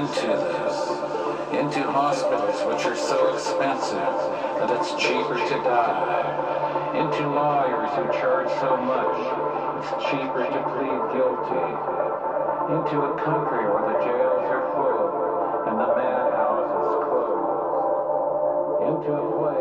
into this, into hospitals which are so expensive that it's cheaper to die, into lawyers who charge so much it's cheaper to plead guilty, into a country where the jails are full and the madhouses closed, into a place